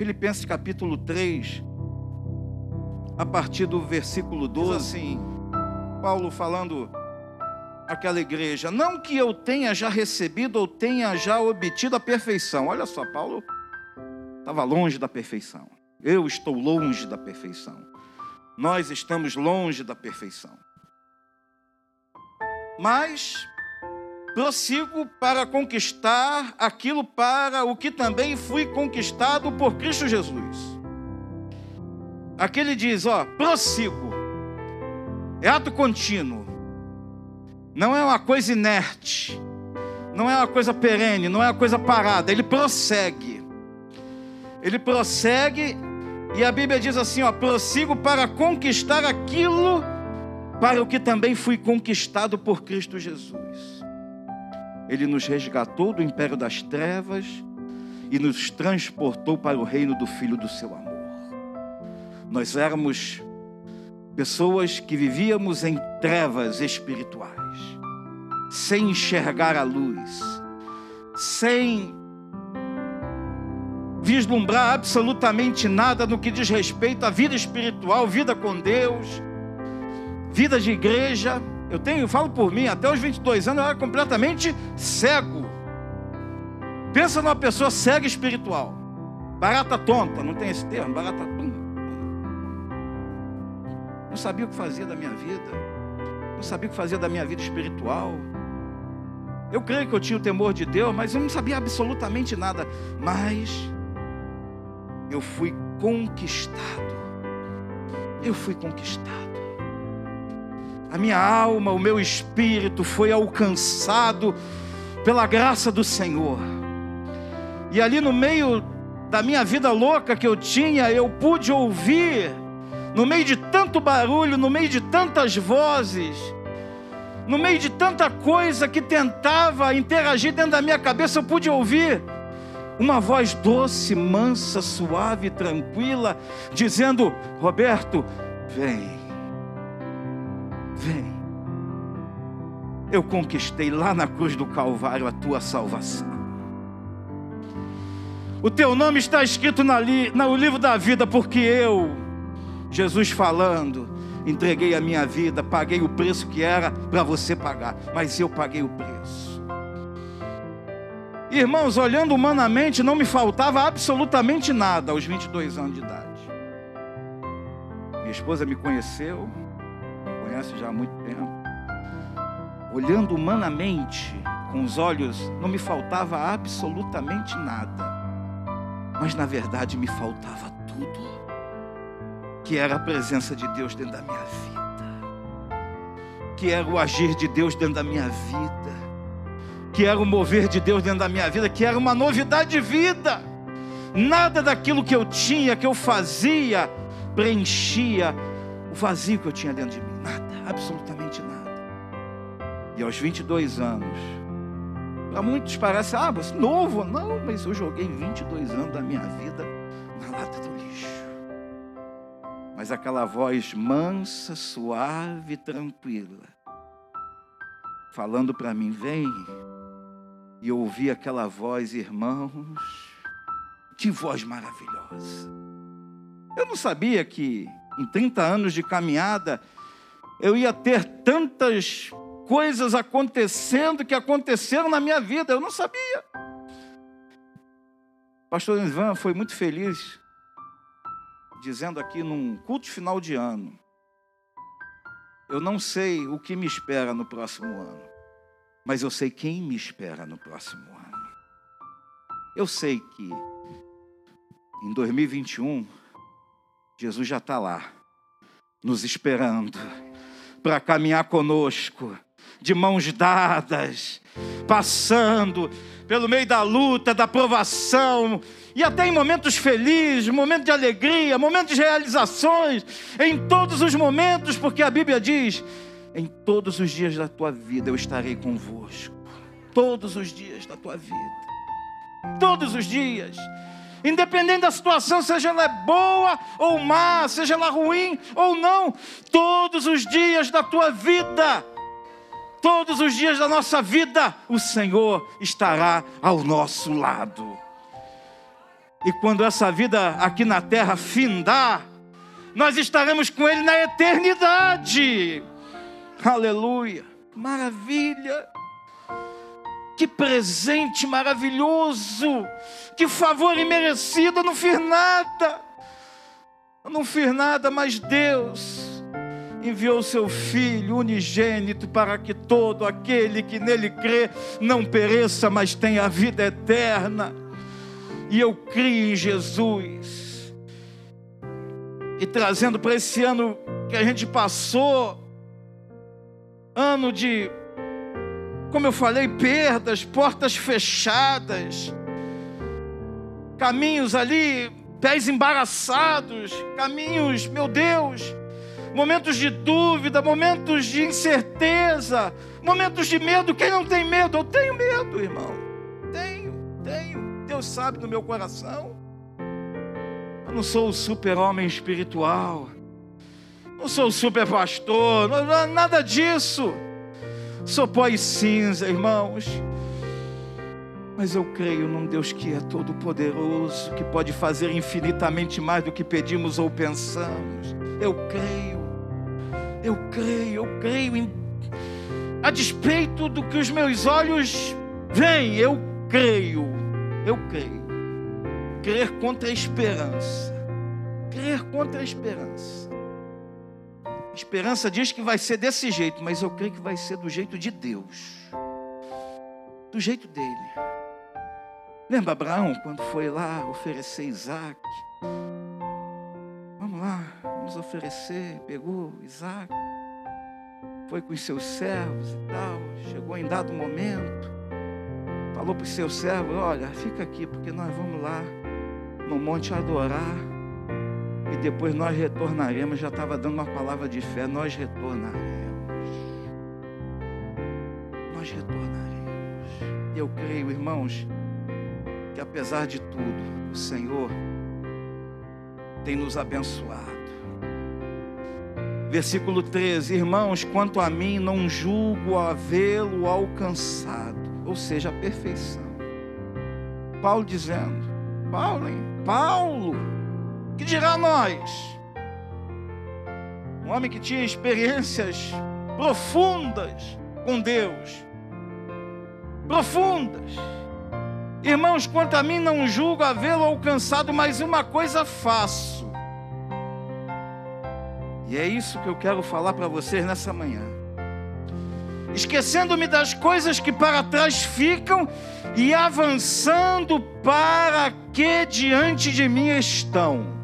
Filipenses capítulo 3, a partir do versículo 12, assim, Paulo falando aquela igreja, não que eu tenha já recebido ou tenha já obtido a perfeição. Olha só, Paulo estava longe da perfeição. Eu estou longe da perfeição. Nós estamos longe da perfeição. Mas prossigo para conquistar aquilo para o que também fui conquistado por Cristo Jesus. Aqui ele diz, ó, prossigo. É ato contínuo. Não é uma coisa inerte. Não é uma coisa perene, não é uma coisa parada, ele prossegue. Ele prossegue e a Bíblia diz assim, ó, prossigo para conquistar aquilo para o que também fui conquistado por Cristo Jesus. Ele nos resgatou do império das trevas e nos transportou para o reino do Filho do seu amor. Nós éramos pessoas que vivíamos em trevas espirituais, sem enxergar a luz, sem vislumbrar absolutamente nada no que diz respeito à vida espiritual, vida com Deus, vida de igreja. Eu tenho, eu falo por mim, até os 22 anos eu era completamente cego. Pensa numa pessoa cega espiritual. Barata tonta, não tem esse termo? Barata tonta. Não sabia o que fazia da minha vida. Não sabia o que fazia da minha vida espiritual. Eu creio que eu tinha o temor de Deus, mas eu não sabia absolutamente nada. Mas eu fui conquistado. Eu fui conquistado a minha alma, o meu espírito foi alcançado pela graça do Senhor. E ali no meio da minha vida louca que eu tinha, eu pude ouvir, no meio de tanto barulho, no meio de tantas vozes, no meio de tanta coisa que tentava interagir dentro da minha cabeça, eu pude ouvir uma voz doce, mansa, suave, tranquila, dizendo: Roberto, vem Vem. Eu conquistei lá na cruz do Calvário a tua salvação. O teu nome está escrito na li, no livro da vida, porque eu, Jesus falando, entreguei a minha vida, paguei o preço que era para você pagar, mas eu paguei o preço. Irmãos, olhando humanamente, não me faltava absolutamente nada aos 22 anos de idade. Minha esposa me conheceu, conhece já há muito tempo. Olhando humanamente, com os olhos, não me faltava absolutamente nada. Mas na verdade me faltava tudo. Que era a presença de Deus dentro da minha vida. Que era o agir de Deus dentro da minha vida. Que era o mover de Deus dentro da minha vida, que era uma novidade de vida. Nada daquilo que eu tinha, que eu fazia, preenchia o vazio que eu tinha dentro de mim. Absolutamente nada. E aos 22 anos, para muitos parece, ah, você novo. Não, mas eu joguei 22 anos da minha vida na lata do lixo. Mas aquela voz mansa, suave, tranquila, falando para mim, vem. E eu ouvi aquela voz, irmãos, que voz maravilhosa. Eu não sabia que em 30 anos de caminhada, eu ia ter tantas coisas acontecendo que aconteceram na minha vida, eu não sabia. Pastor Ivan foi muito feliz, dizendo aqui num culto final de ano: Eu não sei o que me espera no próximo ano, mas eu sei quem me espera no próximo ano. Eu sei que em 2021 Jesus já está lá, nos esperando, para caminhar conosco, de mãos dadas, passando pelo meio da luta, da provação, e até em momentos felizes, momentos de alegria, momentos de realizações, em todos os momentos, porque a Bíblia diz: em todos os dias da tua vida eu estarei convosco. Todos os dias da tua vida. Todos os dias independente da situação, seja ela boa ou má, seja ela ruim ou não, todos os dias da tua vida, todos os dias da nossa vida, o Senhor estará ao nosso lado. E quando essa vida aqui na terra findar, nós estaremos com Ele na eternidade. Aleluia. Maravilha. Que presente maravilhoso. Que favor imerecido. Eu não fiz nada. Eu não fiz nada, mas Deus enviou seu Filho unigênito para que todo aquele que nele crê não pereça, mas tenha a vida eterna. E eu crio em Jesus. E trazendo para esse ano que a gente passou, ano de, como eu falei, perdas, portas fechadas, caminhos ali, pés embaraçados, caminhos, meu Deus, momentos de dúvida, momentos de incerteza, momentos de medo. Quem não tem medo? Eu tenho medo, irmão. Tenho, tenho. Deus sabe do meu coração. Eu não sou o super-homem espiritual. Não sou o super pastor, não, nada disso. Sou pó e cinza, irmãos. Mas eu creio num Deus que é todo poderoso, que pode fazer infinitamente mais do que pedimos ou pensamos. Eu creio. Eu creio, eu creio em a despeito do que os meus olhos veem, eu creio. Eu creio. Crer contra a esperança. Crer contra a esperança. Esperança diz que vai ser desse jeito, mas eu creio que vai ser do jeito de Deus. Do jeito dele. Lembra Abraão quando foi lá oferecer Isaac? Vamos lá, vamos oferecer. Pegou Isaac, foi com os seus servos e tal. Chegou em dado momento, falou para os seus servos: Olha, fica aqui, porque nós vamos lá no monte adorar e depois nós retornaremos. Já estava dando uma palavra de fé, nós retornaremos. Nós retornaremos. Eu creio, irmãos, que apesar de tudo, o Senhor tem nos abençoado. Versículo 13: Irmãos, quanto a mim, não julgo havê-lo alcançado, ou seja, a perfeição. Paulo dizendo, Paulo, hein? Paulo, que dirá nós? Um homem que tinha experiências profundas com Deus. Profundas. Irmãos, quanto a mim, não julgo havê-lo alcançado, mas uma coisa faço. E é isso que eu quero falar para vocês nessa manhã. Esquecendo-me das coisas que para trás ficam e avançando para que diante de mim estão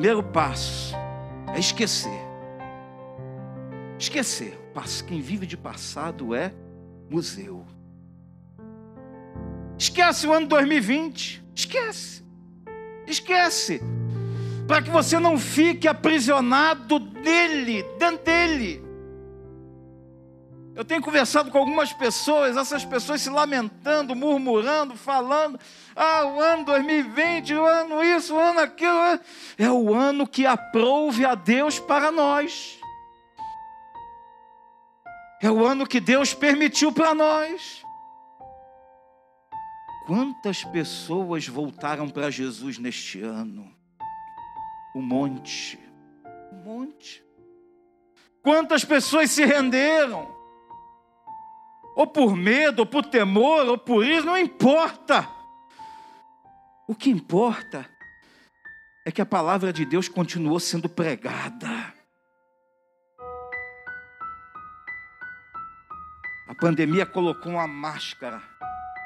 Primeiro passo é esquecer. Esquecer. Quem vive de passado é museu. Esquece o ano 2020. Esquece. Esquece. Para que você não fique aprisionado dele, dentro dele. Eu tenho conversado com algumas pessoas, essas pessoas se lamentando, murmurando, falando: ah, o ano 2020, o ano isso, o ano aquilo. É o ano que aprouve a Deus para nós. É o ano que Deus permitiu para nós. Quantas pessoas voltaram para Jesus neste ano? Um monte. Um monte. Quantas pessoas se renderam? Ou por medo, ou por temor, ou por isso, não importa. O que importa é que a palavra de Deus continuou sendo pregada. A pandemia colocou uma máscara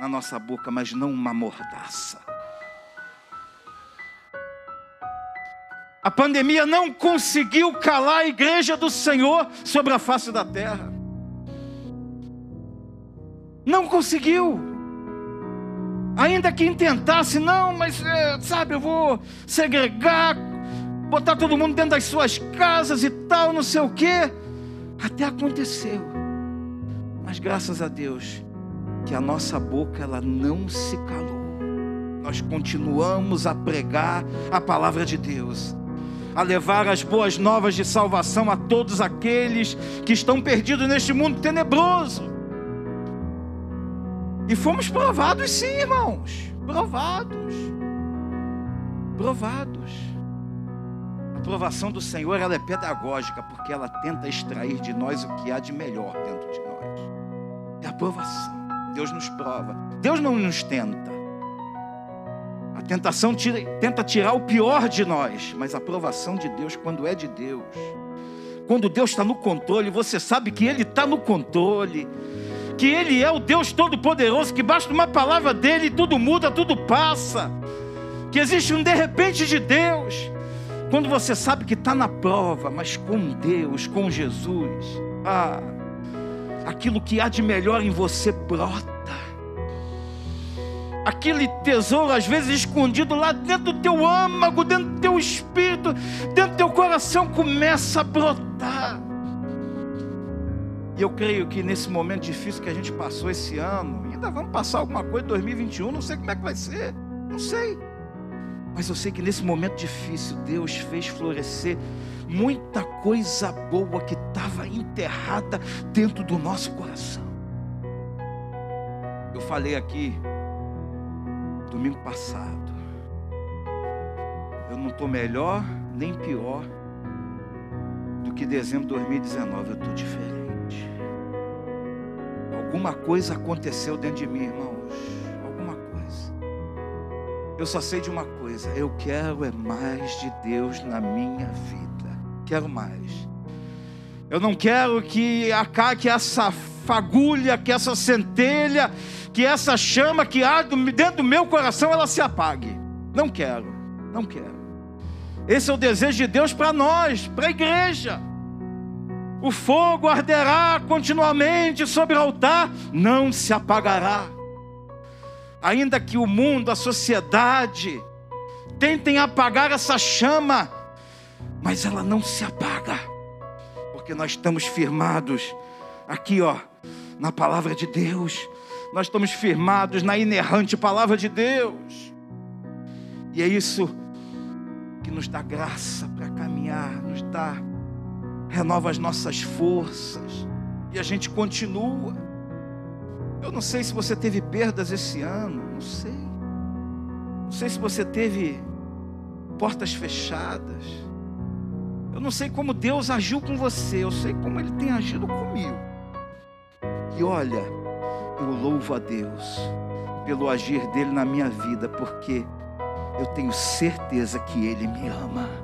na nossa boca, mas não uma mordaça. A pandemia não conseguiu calar a igreja do Senhor sobre a face da terra. Não conseguiu. Ainda que tentasse, não, mas é, sabe, eu vou segregar, botar todo mundo dentro das suas casas e tal, não sei o quê. Até aconteceu. Mas graças a Deus que a nossa boca ela não se calou. Nós continuamos a pregar a palavra de Deus, a levar as boas novas de salvação a todos aqueles que estão perdidos neste mundo tenebroso. E fomos provados sim, irmãos. Provados. Provados. A provação do Senhor ela é pedagógica, porque ela tenta extrair de nós o que há de melhor dentro de nós. É a provação. Deus nos prova. Deus não nos tenta. A tentação tira, tenta tirar o pior de nós, mas a provação de Deus, quando é de Deus, quando Deus está no controle, você sabe que Ele está no controle, que Ele é o Deus Todo-Poderoso, que basta uma palavra dele e tudo muda, tudo passa, que existe um de repente de Deus. Quando você sabe que está na prova, mas com Deus, com Jesus, ah, aquilo que há de melhor em você brota aquele tesouro, às vezes escondido lá dentro do teu âmago, dentro do teu espírito, dentro do teu coração, começa a brotar. E eu creio que nesse momento difícil que a gente passou esse ano, ainda vamos passar alguma coisa em 2021, não sei como é que vai ser, não sei. Mas eu sei que nesse momento difícil, Deus fez florescer muita coisa boa que estava enterrada dentro do nosso coração. Eu falei aqui domingo passado. Eu não estou melhor nem pior do que dezembro de 2019. Eu estou diferente. Alguma coisa aconteceu dentro de mim, irmãos. Alguma coisa. Eu só sei de uma coisa. Eu quero é mais de Deus na minha vida. Quero mais. Eu não quero que acabe essa fagulha, que essa centelha que essa chama que há dentro do meu coração ela se apague. Não quero, não quero. Esse é o desejo de Deus para nós, para a igreja. O fogo arderá continuamente sobre o altar, não se apagará. Ainda que o mundo, a sociedade, tentem apagar essa chama, mas ela não se apaga, porque nós estamos firmados aqui, ó, na palavra de Deus, nós estamos firmados na inerrante palavra de Deus. E é isso que nos dá graça para caminhar, nos dá, renova as nossas forças, e a gente continua. Eu não sei se você teve perdas esse ano, não sei. Não sei se você teve portas fechadas. Eu não sei como Deus agiu com você, eu sei como Ele tem agido comigo. E olha, eu louvo a Deus pelo agir dele na minha vida, porque eu tenho certeza que ele me ama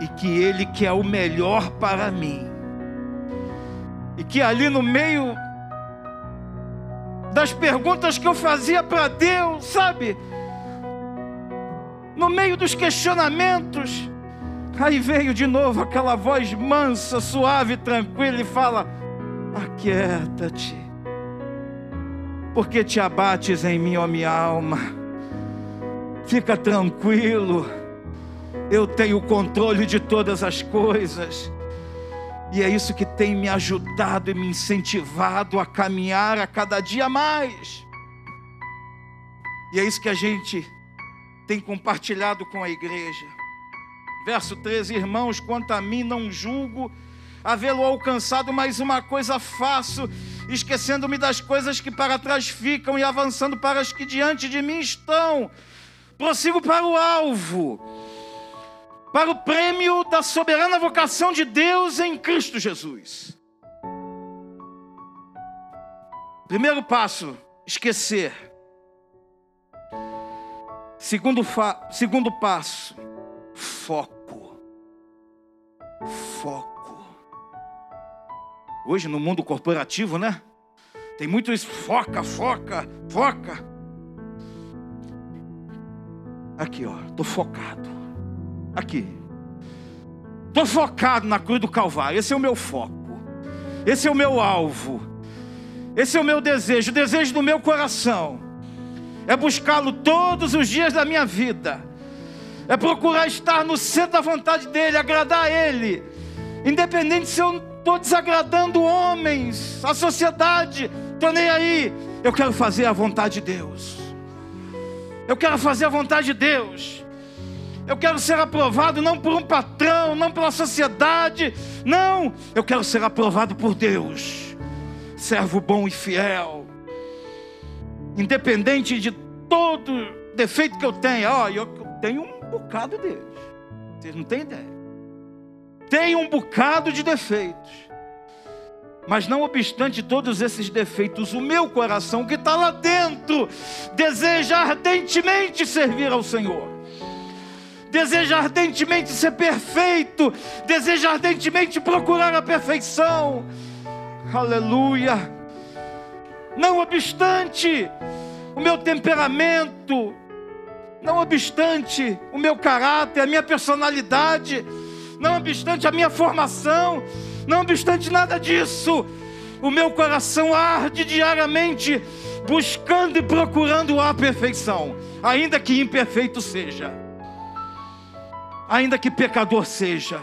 e que ele quer o melhor para mim. E que ali no meio das perguntas que eu fazia para Deus, sabe? No meio dos questionamentos, aí veio de novo aquela voz mansa, suave, tranquila e fala: Aquieta-te porque te abates em mim, ó minha alma. Fica tranquilo, eu tenho o controle de todas as coisas. E é isso que tem me ajudado e me incentivado a caminhar a cada dia mais. E é isso que a gente tem compartilhado com a igreja. Verso 13: Irmãos, quanto a mim, não julgo havê-lo alcançado, mas uma coisa faço, esquecendo-me das coisas que para trás ficam e avançando para as que diante de mim estão. Prossigo para o alvo, para o prêmio da soberana vocação de Deus em Cristo Jesus. Primeiro passo, esquecer. Segundo, segundo passo, foco. Foco. Hoje no mundo corporativo, né? Tem muito isso, foca, foca, foca. Aqui, ó, tô focado. Aqui. Tô focado na cruz do Calvário. Esse é o meu foco. Esse é o meu alvo. Esse é o meu desejo, o desejo do meu coração. É buscá-lo todos os dias da minha vida. É procurar estar no centro da vontade dele, agradar a ele. Independente se eu estou desagradando homens, a sociedade, estou nem aí. Eu quero fazer a vontade de Deus. Eu quero fazer a vontade de Deus. Eu quero ser aprovado não por um patrão, não pela sociedade. Não, eu quero ser aprovado por Deus. Servo bom e fiel. Independente de todo defeito que eu tenho, ó, eu tenho um bocado deles. Vocês não têm ideia. Tenho um bocado de defeitos. Mas não obstante todos esses defeitos, o meu coração que está lá dentro deseja ardentemente servir ao Senhor. Deseja ardentemente ser perfeito, deseja ardentemente procurar a perfeição. Aleluia. Não obstante o meu temperamento, não obstante o meu caráter, a minha personalidade, não obstante a minha formação, não obstante nada disso, o meu coração arde diariamente buscando e procurando a perfeição, ainda que imperfeito seja, ainda que pecador seja,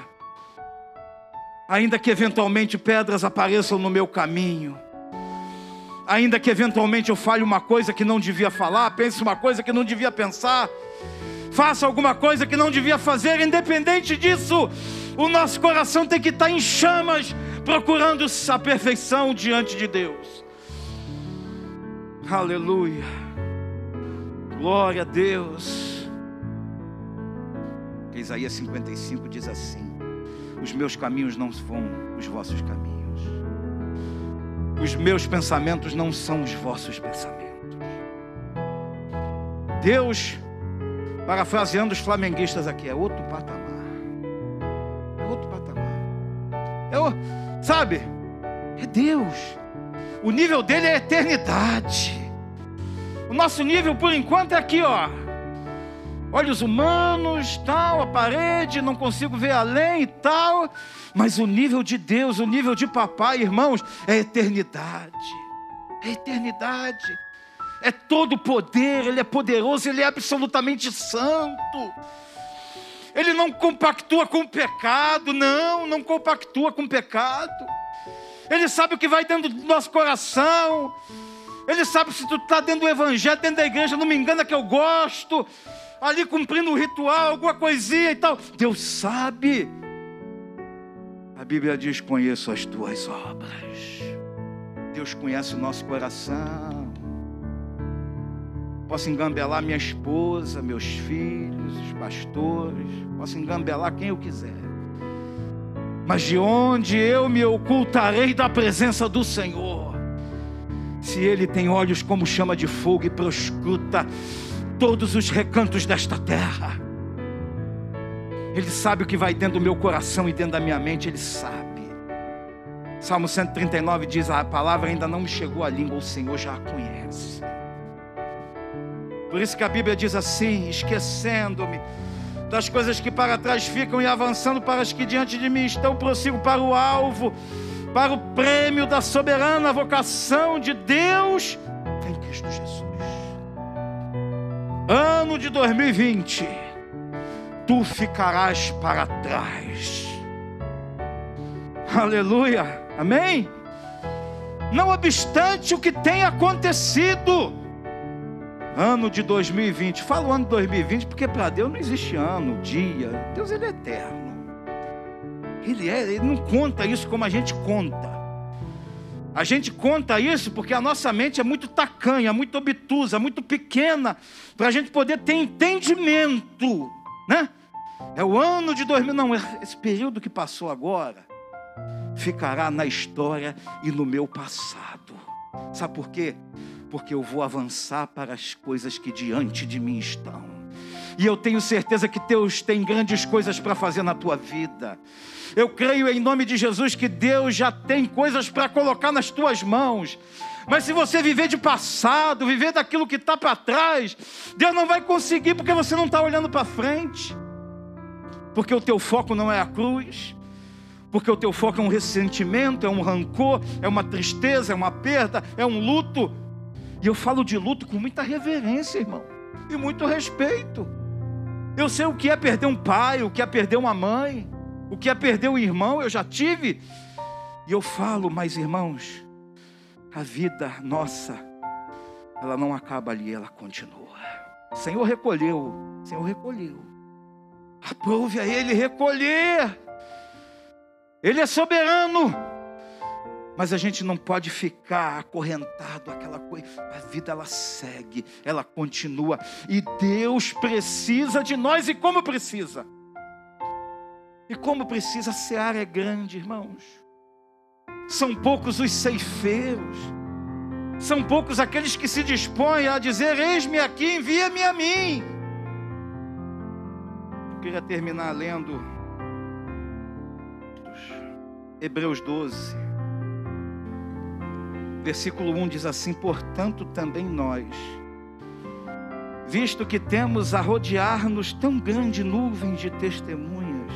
ainda que eventualmente pedras apareçam no meu caminho, ainda que eventualmente eu fale uma coisa que não devia falar, pense uma coisa que não devia pensar, faça alguma coisa que não devia fazer, independente disso, o nosso coração tem que estar em chamas, procurando a perfeição diante de Deus. Aleluia. Glória a Deus. Isaías 55 diz assim: Os meus caminhos não são os vossos caminhos, os meus pensamentos não são os vossos pensamentos. Deus, parafraseando os flamenguistas aqui, é outro patamar. Eu, sabe? É Deus. O nível dele é eternidade. O nosso nível, por enquanto, é aqui, ó. Olhos humanos, tal, a parede, não consigo ver além e tal. Mas o nível de Deus, o nível de papai, irmãos, é eternidade. É eternidade. É todo poder, ele é poderoso, ele é absolutamente santo. Ele não compactua com o pecado, não, não compactua com o pecado. Ele sabe o que vai dentro do nosso coração. Ele sabe se tu está dentro do evangelho, dentro da igreja, não me engana que eu gosto. Ali cumprindo o ritual, alguma coisinha e tal. Deus sabe. A Bíblia diz: Conheço as tuas obras. Deus conhece o nosso coração. Posso engambelar minha esposa, meus filhos, os pastores, posso engambelar quem eu quiser. Mas de onde eu me ocultarei da presença do Senhor? Se Ele tem olhos como chama de fogo e proscruta todos os recantos desta terra, Ele sabe o que vai dentro do meu coração e dentro da minha mente, Ele sabe. Salmo 139 diz: A palavra ainda não me chegou à língua, o Senhor já a conhece. Por isso que a Bíblia diz assim: esquecendo-me das coisas que para trás ficam e avançando para as que diante de mim estão, prossigo para o alvo, para o prêmio da soberana vocação de Deus em Cristo Jesus. Ano de 2020, tu ficarás para trás. Aleluia, amém? Não obstante o que tem acontecido, Ano de 2020. Falo ano de 2020 porque para Deus não existe ano, dia. Deus ele é eterno. Ele é, ele não conta isso como a gente conta. A gente conta isso porque a nossa mente é muito tacanha, muito obtusa, muito pequena, para a gente poder ter entendimento, né? É o ano de 2000, não, esse período que passou agora ficará na história e no meu passado. Sabe por quê? porque eu vou avançar para as coisas que diante de mim estão. E eu tenho certeza que Deus tem grandes coisas para fazer na tua vida. Eu creio em nome de Jesus que Deus já tem coisas para colocar nas tuas mãos. Mas se você viver de passado, viver daquilo que está para trás, Deus não vai conseguir porque você não está olhando para frente. Porque o teu foco não é a cruz, porque o teu foco é um ressentimento, é um rancor, é uma tristeza, é uma perda, é um luto. E eu falo de luto com muita reverência, irmão, e muito respeito. Eu sei o que é perder um pai, o que é perder uma mãe, o que é perder um irmão, eu já tive. E eu falo, mas irmãos, a vida nossa, ela não acaba ali, ela continua. O Senhor recolheu, o Senhor recolheu. Aprove a Ele recolher. Ele é soberano. Mas a gente não pode ficar acorrentado àquela coisa. A vida ela segue, ela continua. E Deus precisa de nós. E como precisa? E como precisa? A seara é grande, irmãos. São poucos os ceifeiros. São poucos aqueles que se dispõem a dizer: Eis-me aqui, envia-me a mim. Eu queria terminar lendo Hebreus 12 Versículo 1 diz assim: Portanto, também nós, visto que temos a rodear-nos tão grande nuvem de testemunhas,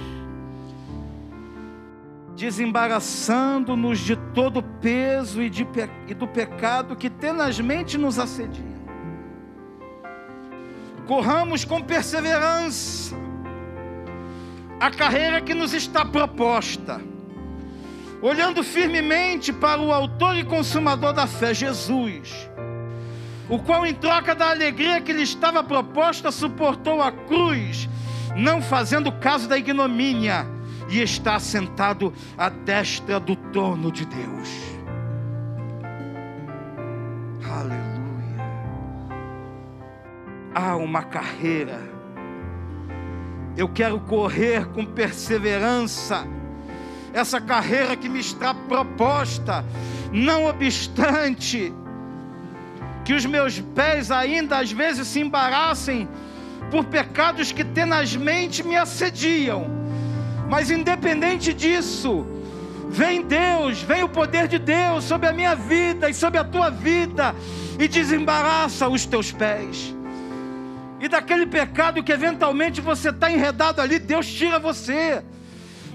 desembaraçando-nos de todo peso e, de, e do pecado que tenazmente nos assedia. Corramos com perseverança a carreira que nos está proposta olhando firmemente para o Autor e Consumador da fé, Jesus, o qual, em troca da alegria que lhe estava proposta, suportou a cruz, não fazendo caso da ignomínia, e está sentado à destra do trono de Deus. Aleluia. Há uma carreira. Eu quero correr com perseverança essa carreira que me está proposta, não obstante que os meus pés ainda às vezes se embaraçem por pecados que tenazmente me assediam, mas independente disso, vem Deus, vem o poder de Deus sobre a minha vida e sobre a tua vida e desembaraça os teus pés. E daquele pecado que eventualmente você está enredado ali, Deus tira você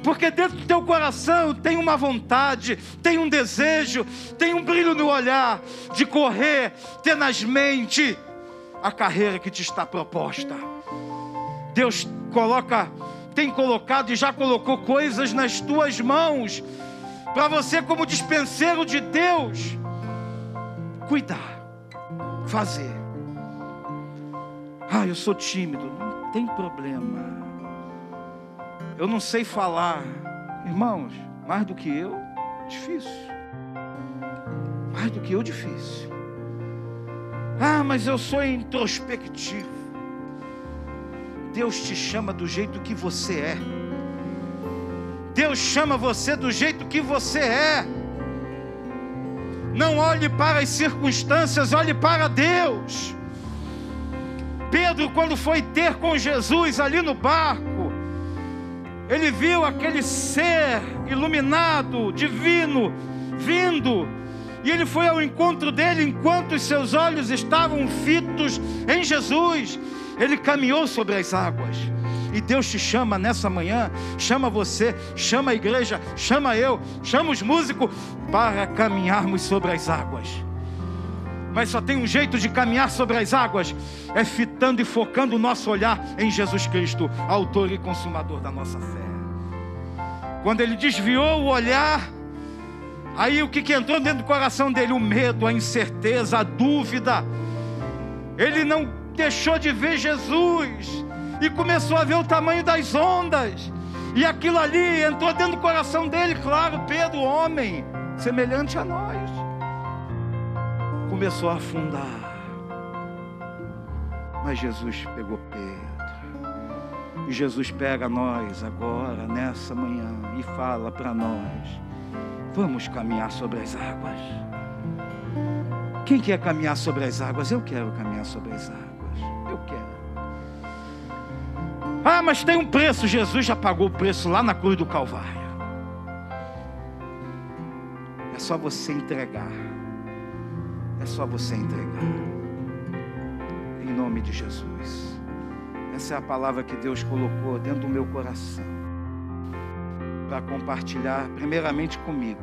porque dentro do teu coração tem uma vontade, tem um desejo, tem um brilho no olhar de correr tenazmente a carreira que te está proposta. Deus coloca, tem colocado e já colocou coisas nas tuas mãos para você, como dispenseiro de Deus, cuidar, fazer. Ah, eu sou tímido, não tem problema eu não sei falar. Irmãos, mais do que eu, difícil. Mais do que eu, difícil. Ah, mas eu sou introspectivo. Deus te chama do jeito que você é. Deus chama você do jeito que você é. Não olhe para as circunstâncias, olhe para Deus. Pedro, quando foi ter com Jesus ali no barco, ele viu aquele ser iluminado, divino, vindo, e ele foi ao encontro dele enquanto os seus olhos estavam fitos em Jesus. Ele caminhou sobre as águas. E Deus te chama nessa manhã, chama você, chama a igreja, chama eu, chama os músicos para caminharmos sobre as águas. Mas só tem um jeito de caminhar sobre as águas, é fitando e focando o nosso olhar em Jesus Cristo, autor e consumador da nossa fé. Quando ele desviou o olhar, aí o que, que entrou dentro do coração dele? O medo, a incerteza, a dúvida. Ele não deixou de ver Jesus e começou a ver o tamanho das ondas. E aquilo ali entrou dentro do coração dele, claro, Pedro, homem, semelhante a nós começou a afundar. Mas Jesus pegou Pedro. E Jesus pega nós agora, nessa manhã, e fala para nós: vamos caminhar sobre as águas. Quem quer caminhar sobre as águas? Eu quero caminhar sobre as águas. Eu quero. Ah, mas tem um preço. Jesus já pagou o preço lá na cruz do Calvário. É só você entregar. É só você entregar. Em nome de Jesus. Essa é a palavra que Deus colocou dentro do meu coração. Para compartilhar, primeiramente comigo